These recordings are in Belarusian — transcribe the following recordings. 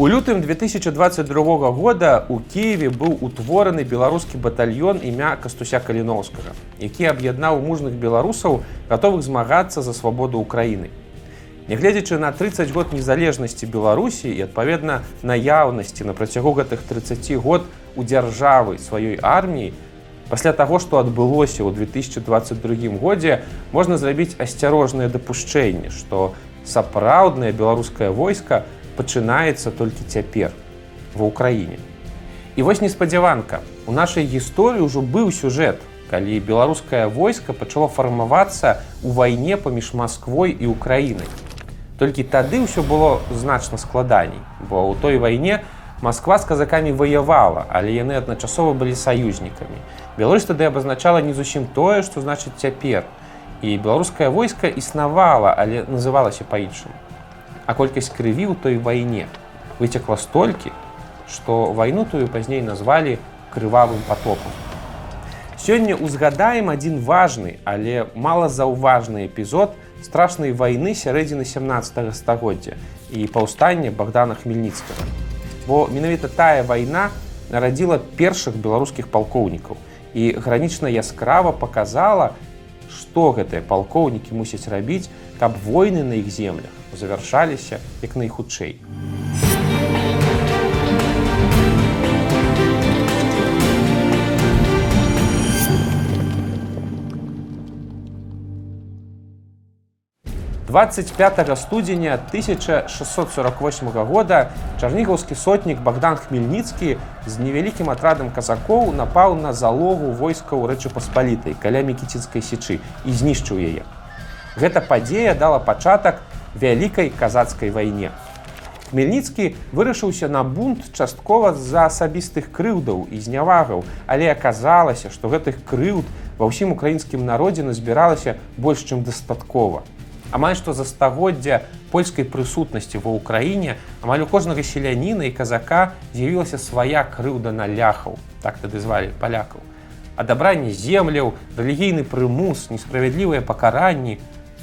У лютым 2022 года у Киеве быў утвораны беларускі батальён імя кастуся каліноўскага, які аб'яднаў мужных беларусаў гатовых змагацца за свабоду ўкраіны. Нягледзячы на 30 год незалежнасці Беларусі і адпаведна наяўнасці на працягу гэтых 30 год у дзяржавы сваёй арміі, пасля таго, што адбылося ў 2022 годзе, можна зрабіць асцярожнае дапушчэнне, што сапраўднае беларускае войска, пачынаецца толькі цяпер ва ўкраіне. І вось неспадзяванка у нашай гісторыі ўжо быў сюжэт, калі беларускае войска пачало фармавацца ў вайне паміж Масквой і Украінай. Толькі тады ўсё было значна складаней, бо ў той вайне Масква з казакамі ваявала, але яны адначасова былі саюзнікамі. Беларусь тады абазначала не зусім тое, што значыць цяпер. І беларускае войска існавала, але называлася па-іншаму а колькасць крыві ў той вайне выцекла столькі, што вайну тую пазней назвалі крывавым потопам. Сёння узгадаем адзін важны, але малазаўважны эпізод страшнай вайны сярэдзіны 17 стагоддзя і паўстання Богдана Хмельніцкага. Бо менавіта тая вайна нарадзіла першых беларускіх палкоўнікаў і гранічна яскрава показала, што гэтыя палкоўнікі мусяць рабіць, каб войны на іх землях завяршаліся як найхутчэй. Студзеня 1648 года чарнігаўскі сотнік Богдан Хмельніцкі з невялікім атрадам казакоў напаў на залогу войскаў рэчы паспалітай каля мікіцінскай сечы і знішчыў яе. Гэта падзея дала пачатак вялікай казацкай вайне. Хмельніцкі вырашыўся на бунт часткова з-за асабістых крыўдаў і знявагаў, але аказалася, што гэтых крыўд ва ўсім украінскім народзе назбіралася больш чым дастаткова. Амаль што за стагоддзя польскай прысутнасці ва ўкраіне амаль у кожнага селяніна і казака з'явілася свая крыўда на ляхаў, так тады звалі палякаў. Адабранне земляў, рэлігійны прымус, несправядлівыя пакаранні,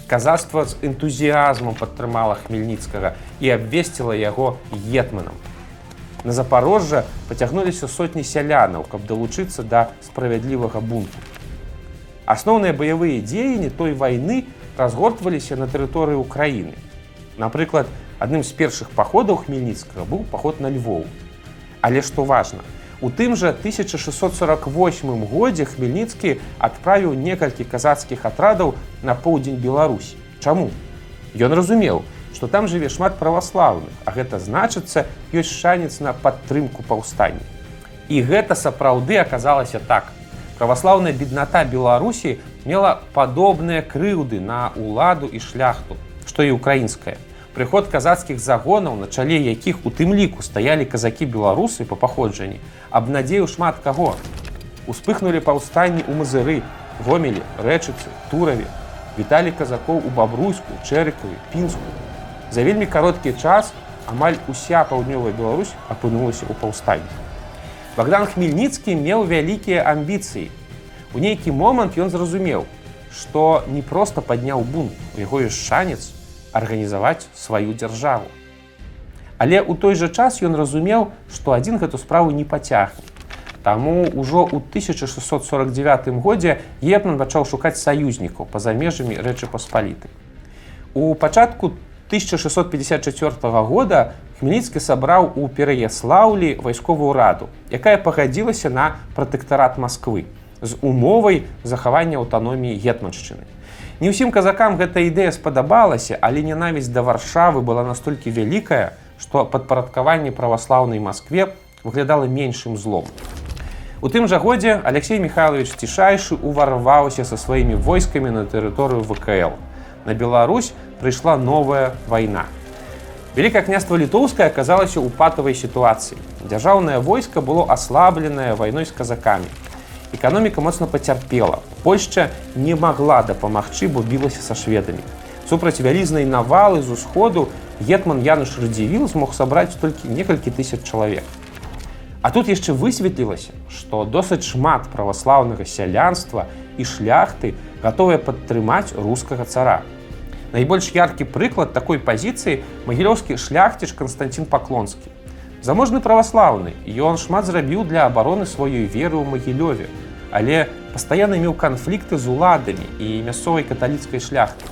казацтва з энтузіазмам падтрымала хмельніцкага і абвесціла яго гетманам. На запорожжа пацягнуліся сотні сялянаў, каб далучыцца да справядлівага бунту. Асноўныя баявыя дзеянні той вайны разгортваліся на тэрыторыі ўкраіны. Напрыклад, адным з першых паходаў хмельніцкага быў паход на Львоў. Але што важна, У тым жа 1648 годзе Хмельніцкі адправіў некалькі казацкіх атрадаў на поўдзень Беларусі. Чаму? Ён разумеў, што там жыве шмат праваслаўных, а гэта значыцца ёсць шанец на падтрымку паўстання. І гэта сапраўды аказалася так. Праваслаўная бедната Беларусі мела падобныя крыўды на ўладу і шляхту, што і украінская прыход казацкіх загонаў на чале якіх у тым ліку стаялі казакі беларусы па паходжанні абнадзею шмат каго. Успыхнули паўстанні у мазыры гомелі рэчыцы тураве. Віталі казакоў у бабруйску чэрыкаве пінску. За вельмі кароткі час амаль уся паўднёвая Беларусь апынулася ў паўстанні. Богдан хмельніцкі меў вялікія амбіцыі у нейкі момант ён зразумеў што не проста падняў бунт у яго ёсць шанец арганізаваць сваю дзяржаву. Але ў той жа час ён разумеў, што адзін гэту справу не пацягне. Таму ўжо ў 1649 годзе Епман пачаў шукаць саюзнікаў па-за межамі рэчы паспаліты. У пачатку 1654 года Хмельніцкі сабраў у пераяслаўлі вайсковую раду, якая пагадзілася на пратэктарат Масквы з умовай захавання аўтаноміі гетманшчыны. Не ўсім казакам гэта ідэя спадабалася, але нянавісць да варшавы была настолькі вялікая, што падпарадкаванне праваслаўнай Маскве выглядала меншым злом. У тым жа годзе Алексей Михайлович цішайшы уварваўся са сваімі войскамі на тэрыторыю ВКЛ. На Беларусь прыйшла новая вайна. Вялікае княства літоўскае аказалася ў патавай сітуацыі. Дзяржаўнае войска было аслабленае вайной з казакамі эканоміка моцна пацярпела. Польшча не магла дапамагчы, бо білася са шведамі. Супраць вялізнай навалы з усходу гетман Януш радзівіл змог сабраць толькі некалькі тысяч чалавек. А тут яшчэ высветлілася, што досыць шмат праваслаўнага сялянства і шляхты гатовыя падтрымаць рускага цара. Найбольш яркі прыклад такой пазіцыі магілёўскі шляхціш Константин Паклонскі. Заможны праваслаўны, ён шмат зрабіў для абароны сваёй веры ў магілёве, але пастаянна меў канфлікты з уладамі і мясцовай каталіцкай шляхты.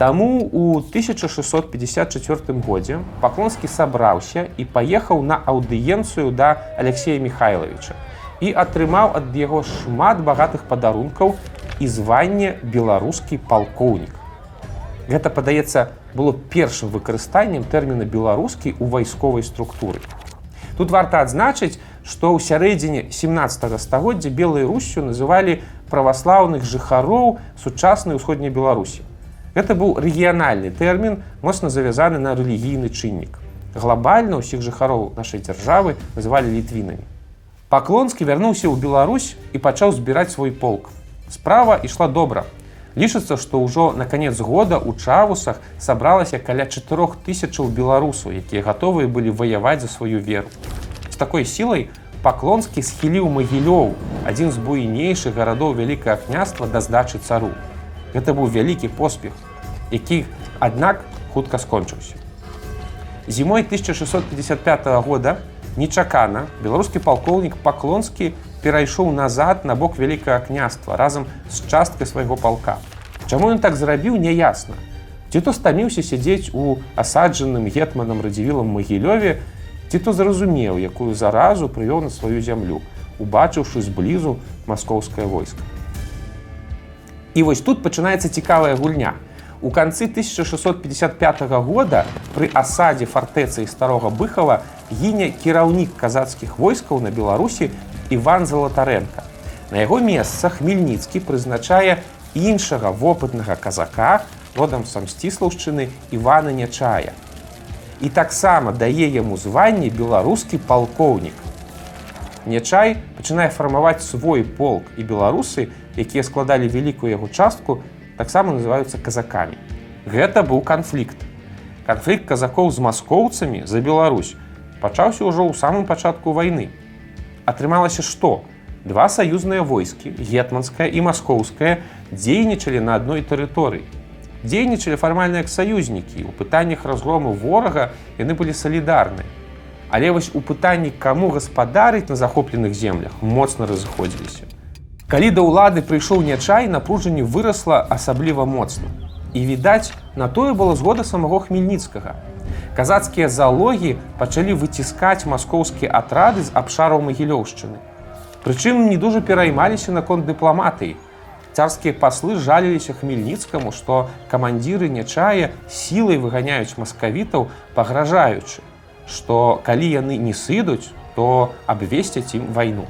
Таму у 1654 годзе паклонскі сабраўся і паехаў на аўдыенцыю да Алексея Михайловича і атрымаў ад яго шмат багатых падарункаў і званне беларускі палкоўнік. Гэта падаецца было першым выкарыстаннем тэрміна беларускі ў вайсковай структуры. Тут варта адзначыць, што ў сярэдзіне 17 стагоддзя белай Русю называлі праваслаўных жыхароў сучаснай усходняй Беларусі. Гэта быў рэгіянальны тэрмін, моцна завязаны на рэлігійны чыннік. Глобальна ўсіх жыхароў нашай дзяржавы называлі літвінамі. Паклонскі вярнуўся ў Беларусь і пачаў збіраць свой полк. Справа ішла добра. Лічыцца, што ўжо на канец года ў чавусах сабралася каля 4 тысячаў беларусаў, якія гатовыя былі ваяваць за сваю веру. З такой сілай паклонскі схіліў магілёў, адзін з буйнейшых гарадоў вялікае княства да здачы цару. Гэта быў вялікі поспех, які, аднак хутка скончыўся. Зімой 1655 года нечакана беларускі палкоўнік паклонскі перайшоў назад на бок вялікага княства разам з часткай свайго палка. Чаму ён так зрабіў няясна. Ці то стаміўся сядзець у асаджаным гетманам радзівілам магілёве, ці то зразумеў, якую заразу прывёў на сваю зямлю, убачыўшы зблізу маскоўскае войска. І вось тут пачынаецца цікавая гульня. У канцы 1655 года пры асадзе фартэцы старога быхава гіне кіраўнік казацкіх войскаў на Беларусі Іван Залатарэнка. На яго месца Хмельніцкі прызначае іншага вопытнага казака родам самсціслаўшчыны Івана Нячая. І таксама дае яму званне беларускі палкоўнік. Нячай пачынае фармаваць свой полк і беларусы, якія складалі вялікую яго частку, таксама называюцца казакамі. Гэта быў канфлікт. Канфлікт казакоў з маскоўцамі за Беларусь пачаўся ўжо ў самым пачатку вайны. Атрымалася што? Два саюзныя войскі, гетманская і маскоўская дзейнічалі на адной тэрыторыі. Дзейнічалі фармальна як саюзнікі. У пытаннях разгрому ворага яны былі салідарныя. Але вось у пытанні, каму гаспадарыць на захопленых землях моцна разыходзіліся. Калі да ўлады прыйшоў нячай, напружанне вырасла асабліва моцна. І відаць, на тое было згода самого хмельніцкага. Казацкія залогі пачалі выціскаць маскоўскія атрады з абшараў магілёўшчыны. Прычым не дужа пераймаліся наконт дыпламатыі. Царскія паслы жаліліся хмельніцкаму, што камандзіры нячая сілай выганяюць маскавітаў, пагражаючы, што калі яны не сыдуць, то абвесцяць ім вайну.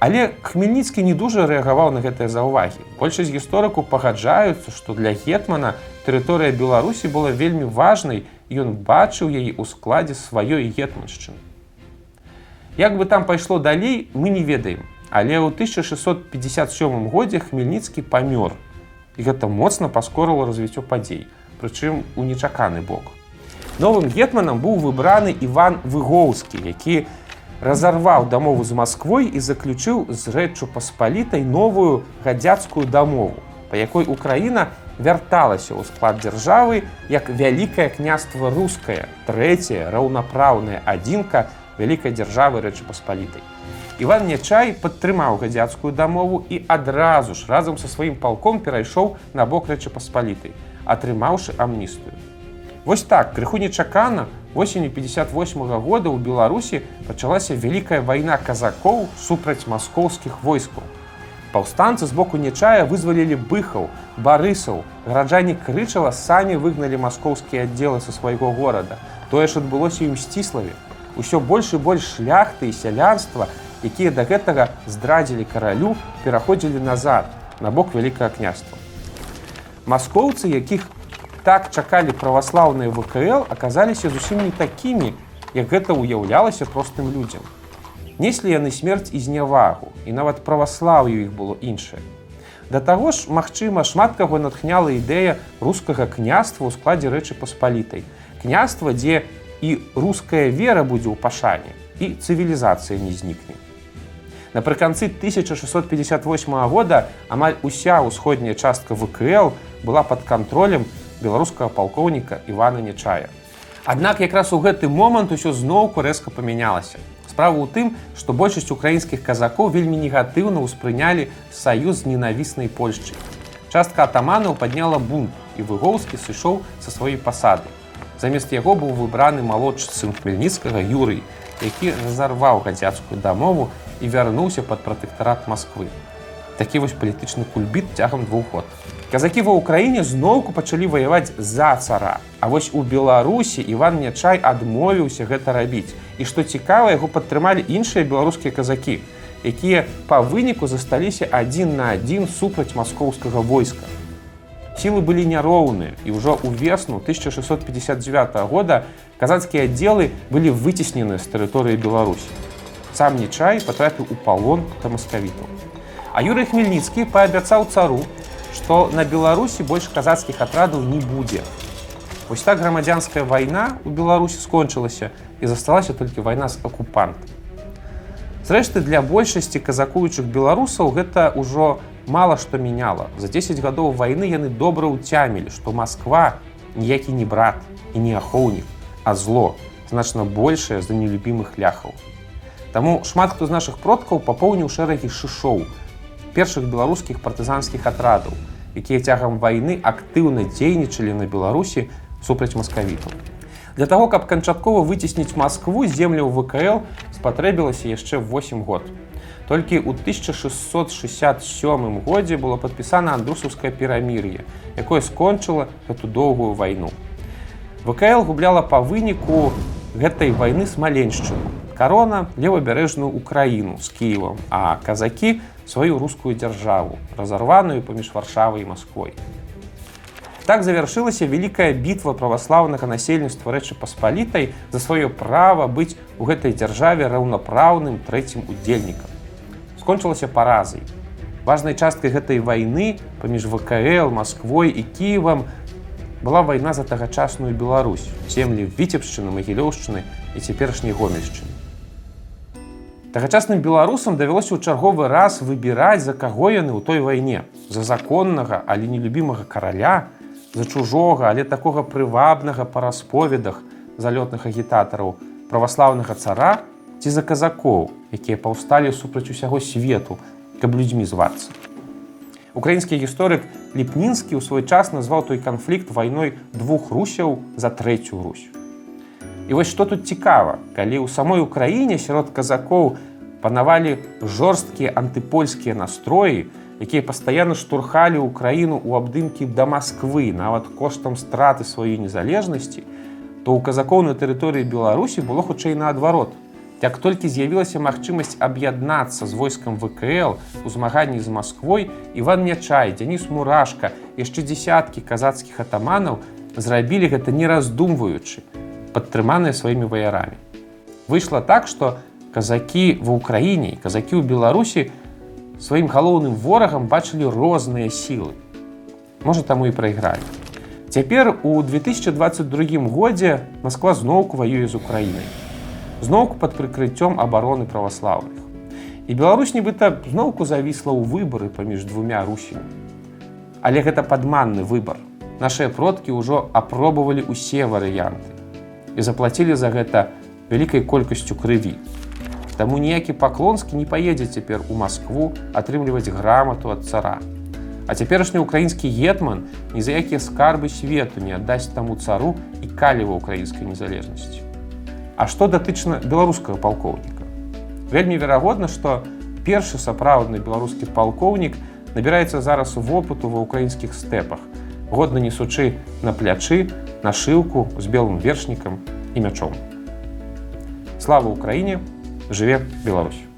Але Хмельніцкі не дужа рэагаваў на гэтыя заўвагі. Большасць гісторыку пагаджаюцца, што для гетмана тэрыторыя Беларусі была вельмі важнай, ён бачыў яе ў складзе сваёй гетманшчыны. Як бы там пайшло далей, мы не ведаем. Але ў 1657 годзе Хмельніцкі памёр. І гэта моцна паскорыла развіццё падзей, прычым у нечаканы бок. Новым гетманам быў выбраны Іван Выгоўскі, які, разарваў дамову з Масквой і заключыў з рэччу паспалітай новую гадзяцкую дамову, па якой Украіна вярталася ў склад дзяржавы як вялікае княства рускае, трэцяе раўнапраўная адзінка вялікай дзяржавы рэчы паспалітай. Іван Нячай падтрымаў гадзяцкую дамову і адразу ж разам са сваім палком перайшоў на бок рэчы паспалітай, атрымаўшы амністыю. Вось так крыху нечакана восенню 58 -го года ў Беларусі пачалася вялікая вайна казакоў супраць маскоўскіх войскаў. Паўстанцы з боку нечая вызвалілі быхаў, барысаў, гараджане крычала самі выгналі маскоўскія аддзелы са свайго горада. Тое ж адбылося і ў сціславе. Усё больш і больш шляхты і сялянства, якія да гэтага здрадзілі каралю, пераходзілі назад на бок вялікага княства. Маскоўцы, якіх так чакалі праваслаўныя ВКЛ аказаліся зусім не такімі, як гэта ўяўлялася простым людзям. Неслі яны смерць і знявагу, і нават праваслаўю іх было іншае. Да таго ж, магчыма, шмат каго натхняла ідэя рускага княства ў складзе рэчы паспалітай. Княства, дзе і руская вера будзе ў пашане і цывілізацыя не знікне. Напрыканцы 1658 года амаль уся ўсходняя частка ВКЛ была пад кантролем беларускага палкоўніка Івана Нечая. Аднак якраз у гэты момант усё зноўку рэзка памянялася. Справа ў тым, што большасць украінскіх казакоў вельмі негатыўна ўспрынялі саюз з ненавіснай Польшчай. Частка атаманаў падняла бунт і выгоўскі сышоў са сваёй пасады. Замест яго быў выбраны малодшы сын хмельніцкага Юрый, які разарваў гадзяцкую дамову і вярнуўся пад пратэктарат Масквы. Такі вось палітычны кульбіт цягам двух год. Казакі ва ўкраіне зноўку пачалі ваяваць за цара. А вось у Беларусі Іван Нячай адмовіўся гэта рабіць. І што цікава, яго падтрымалі іншыя беларускія казакі, якія па выніку засталіся адзін на адзін супраць маскоўскага войска. Сілы былі няроўныя і ўжо ў весну 1659 года казацкія аддзелы былі выцеснены з тэрыторыі Беларусі сам нечай потрапіў у палон да маскавітаў. А Юрый Хмельніцкі паабяцаў цару, што на Беларусі больш казацкіх атрадаў не будзе. Вось так грамадзянская вайна у Беларусі скончылася і засталася толькі вайна з акупантам. Зрэшты, для большасці казакуючых беларусаў гэта ўжо мала што мяняла. За 10 гадоў вайны яны добра ўцямілі, што Масква ніякі не брат і не ахоўнік, а зло значна большае за нелюбімых ляхаў. Таму шмат хто з нашых продкаў папоўніў шэрагі шышоў, першых беларускіх партызанскіх атрадаў, якія цягам вайны актыўна дзейнічалі на Беларусі супраць маскавітаў. Для таго, каб канчаткова выцесніць Маскву земляў ВКЛ спатрэбілася яшчэ 8 год. Толькі ў 1667 годзе было падпісана андрусаўскае перамір'е, якое скончыла гэту доўгую вайну. ВКЛ губляла па выніку гэтай вайны смаленшчыну карона левабярэжную украіну з кіевам а казакі сваю рускую дзяржаву разарваную паміж варшавай і москвой так завяршылася вялікая бітва праваслаўнага насельніцтва рэчы паспалітай за сваё права быць у гэтай дзяржаве раўнапраўным трэцім удзельнікам. Скончылася паразай. Важнай часткай гэтай вайны паміж вКл москвой і кіевам была вайна за тагачасную Беларусь землі віцебшчыны магілёўшчыны і цяперашняй гомельшчыны Тагачасным беларусам давялося ў чарговы раз выбіраць, за каго яны ў той вайне, за законнага, але нелюбімага караля, за чужога, але такога прывабнага па расповедах залётных агітатараў праваслаўнага цара ці за казакоў, якія паўсталі супраць усяго свету, каб людзьмі звацца. Украінскі гісторык Ліпнінскі ў свой час назваў той канфлікт вайной двух русяў за трэцюю русю. І вось што тут цікава, калі ў самой Украіне сярод казакоў панавалі жорсткія антыпольскія настроі, якія пастаянна штурхалі ўкраіну ў абдымкі да Масквы, нават коштам страты сваёй незалежнасці, то ў казакоў на тэрыторыі Беларусі было хутчэй наадварот. Як толькі з'явілася магчымасць аб'яднацца з войскам ВКЛ у змаганні з Масквой, Іван Нячай, Дзяніс Мурашка, яшчэ дзясяткі казацкіх атаманаў зрабілі гэта не раздумваючы падтрыманыя сваімі ваярамі. Выйшла так, што казакі ва ўкраіне, казакі ў Беларусі сваім галоўным ворагам бачылі розныя сілы. Можа таму і прайгралі. Цяпер у 2022 годзе Масква зноўку ваюе з Украінай. Зноўку пад прыкрыццём абароны праваслаўных. І Беларусь нібыта зноўку завісла ў выбары паміж двумя русямі. Але гэта падманны выбар. Нашыя продкі ўжо апробавалі ўсе варыянты і заплацілі за гэта вялікай колькасцю крыві. Таму ніякі паклонскі не паедзе цяпер у Маскву атрымліваць грамату ад цара. А цяперашні украінскі гетман ні за якія скарбы свету не аддасць таму цару і каліва украінскай незалежнасці. А што датычна беларускага палкоўніка? Вельмі верагодна, што першы сапраўдны беларускі палкоўнік набіраецца зараз вопыту ва ўкраінскіх стэпах, годна несучы на плячы, нашыўку з белым вершнікам і мячом. Слава ўкраіне, жыве Беларусь!